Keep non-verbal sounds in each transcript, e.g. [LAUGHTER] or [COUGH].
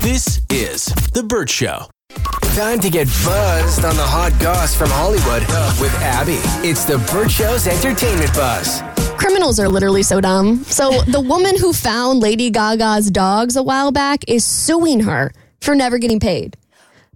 This is The Burt Show. Time to get buzzed on the hot goss from Hollywood with Abby. It's the Burt Show's entertainment buzz. Criminals are literally so dumb. So the woman who found Lady Gaga's dogs a while back is suing her for never getting paid.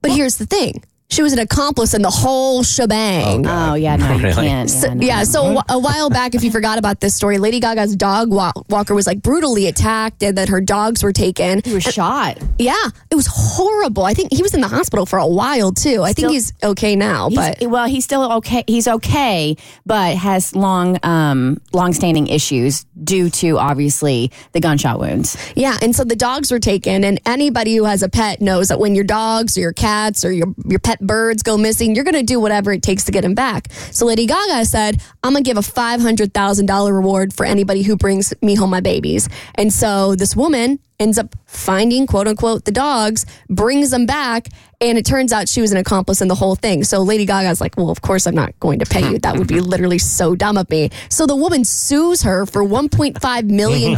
But here's the thing. She was an accomplice in the whole shebang. Oh yeah, no, you [LAUGHS] can't. So- Yeah, no. so a while back, if you forgot about this story, Lady Gaga's dog walker was like brutally attacked and that her dogs were taken. he was shot. Yeah, it was horrible. I think he was in the hospital for a while too. I think he's okay now, He's- but well, he's still okay. He's okay, but has long, um, long-standing issues due to obviously the gunshot wounds. yeah. And so the dogs were taken, and anybody who has a pet knows that when your dogs or your cats or your your pet birds go missing, you're going to do whatever it takes to get them back. So Lady Gaga said, "I'm going to give a five hundred thousand dollar reward for anybody who brings me home my babies." And so this woman ends up finding quote unquote the dogs, brings them back, and it turns out she was an accomplice in the whole thing. So Lady Gaga's like, Well, of course I'm not going to pay you. That would be mm-hmm. literally so dumb of me. So the woman sues her for $1.5 million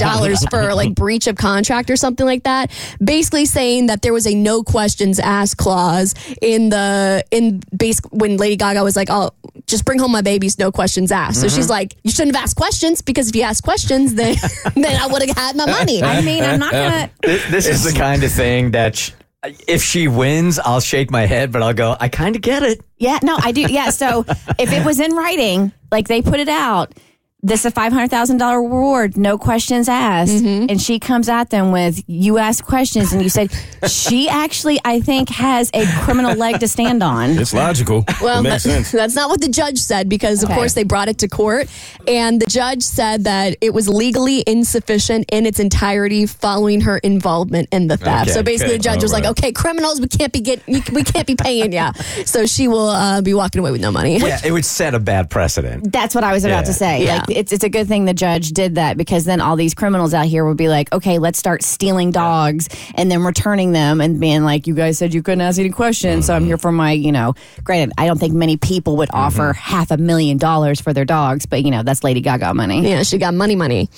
for [LAUGHS] like breach of contract or something like that. Basically saying that there was a no questions asked clause in the in base when Lady Gaga was like, Oh, just bring home my babies, no questions asked. So she's mm-hmm. like, You shouldn't have asked questions because if you asked questions, then [LAUGHS] [LAUGHS] then I would have had my money. I mean, I'm not gonna. [LAUGHS] This, this is the kind of thing that sh- if she wins, I'll shake my head, but I'll go, I kind of get it. Yeah, no, I do. Yeah, so if it was in writing, like they put it out, this is a five hundred thousand dollar reward, no questions asked, Mm-hmm. and she comes at them with you asked questions, and you said [LAUGHS] she actually, I think, has a criminal leg to stand on. It's logical. Well, it makes that- sense. that's not what the judge said because, of Okay. course, they brought it to court. And the judge said that it was legally insufficient in its entirety following her involvement in the theft. Okay, so basically, okay. the judge was All like, okay, criminals, we can't be getting, we can't be paying ya. So she will uh, be walking away with no money. Yeah, it would set a bad precedent. That's what I was about Yeah. to say. Yeah. Like it's it's a good thing the judge did that because then all these criminals out here would be like, okay, let's start stealing dogs and then returning them and being like, you guys said you couldn't ask any questions, so I'm mm-hmm. here for my, you know. Granted, I don't think many people would mm-hmm. offer half a million dollars for their dogs, but you know that's Lady Gaga money. Yeah, she got money, money.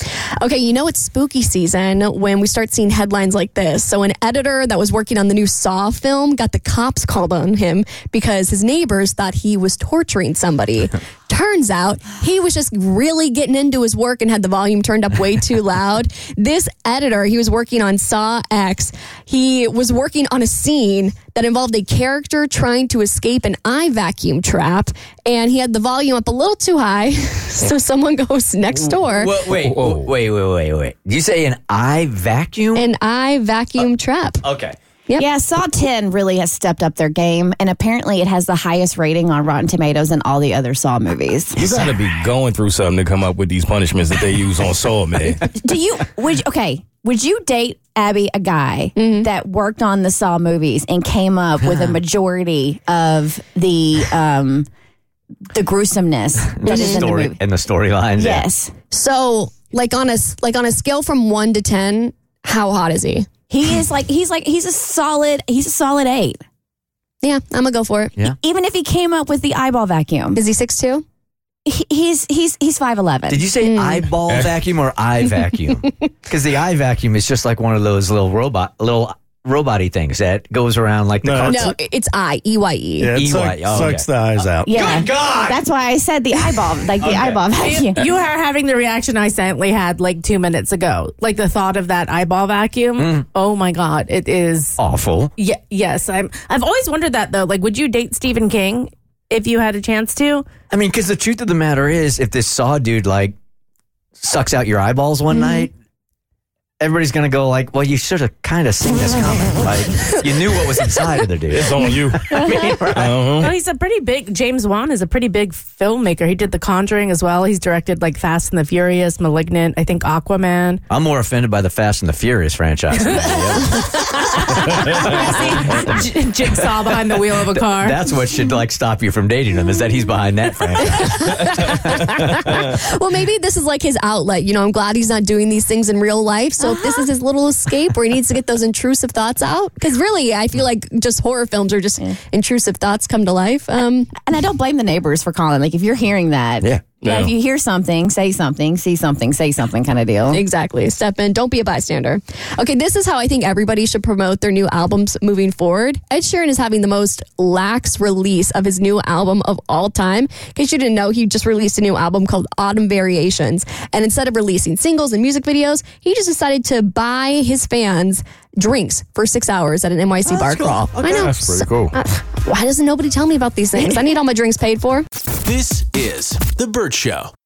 Okay, you know it's spooky season when we start seeing headlines like this. So, an editor that was working on the new Saw film got the cops called on him because his neighbors thought he was torturing somebody. [LAUGHS] Turns out he was just really getting into his work and had the volume turned up way too loud. [LAUGHS] This editor, he was working on Saw X. He was working on a scene that involved a character trying to escape an eye vacuum trap, and he had the volume up a little too high. [LAUGHS] so someone goes next door. Wait, wait, wait, wait, wait, wait. Did you say an eye vacuum? An eye vacuum uh, trap. okay. Yep. Yeah, Saw 10 really has stepped up their game, and apparently it has the highest rating on Rotten Tomatoes than all the other Saw movies. You got to be going through something to come up with these punishments that they use on Saw, man. [LAUGHS] Do you would okay? Would you date Abby a guy that worked on the Saw movies and came up with a majority of the um the gruesomeness [LAUGHS] that is in the movie? and the storylines. yeah. Yes, So, like on a s- like on a scale from one to ten, how hot is he? He is like he's like he's a solid he's a solid eight. Yeah, I'm gonna go for it. Yeah. Even if he came up with the eyeball vacuum, Is he six two? he, he's he's he's five eleven. Did you say hmm. eyeball [LAUGHS] vacuum or eye vacuum? [LAUGHS] Because the eye vacuum is just like one of those little robot, little robot-y things that goes around like the No, car. No, it's I E Y E. Yeah, it EY. suck- Oh, sucks the eyes out. Yeah, God! that's why I said the eyeball, like the eyeball vacuum. You are having the reaction I silently had like two minutes ago. Like the thought of that eyeball vacuum. Mm. Oh my God. It is. Awful. Yeah, yes. I'm, I've always wondered that though. Like, would you date Stephen King if you had a chance to? I mean, because the truth of the matter is, if this saw dude like sucks out your eyeballs one mm-hmm. night, everybody's gonna go like, "Well, you should have kind of seen this coming. [LAUGHS] like, you knew what was inside of the dude." It's on you. [LAUGHS] Uh-huh. No, he's a pretty big. James Wan is a pretty big filmmaker. He did The Conjuring as well. He's directed like Fast and the Furious, Malignant. I think Aquaman. I'm more offended by the Fast and the Furious franchise. than the other. [LAUGHS] J- Jigsaw behind the wheel of a car. That's what should like stop you from dating him. Is that he's behind that franchise? Well, maybe this is like his outlet. You know, I'm glad he's not doing these things in real life. So if this is his little escape where he needs to get those intrusive thoughts out, because really, I feel like just horror films are just intrusive thoughts come to life. Um, And I don't blame the neighbors for calling. Like if you're hearing that, Yeah. Yeah, Yeah. if you hear something, say something, see something, say something kind of deal. Exactly. Step in. Don't be a bystander. Okay, this is how I think everybody should promote their new albums moving forward. Ed Sheeran is having the most lax release of his new album of all time. In case you didn't know, he just released a new album called Autumn Variations. And instead of releasing singles and music videos, he just decided to buy his fans drinks for six hours at an NYC bar crawl. I know. That's pretty cool. Uh, why doesn't nobody tell me about these things? I need all my drinks paid for. This is The Burt Show.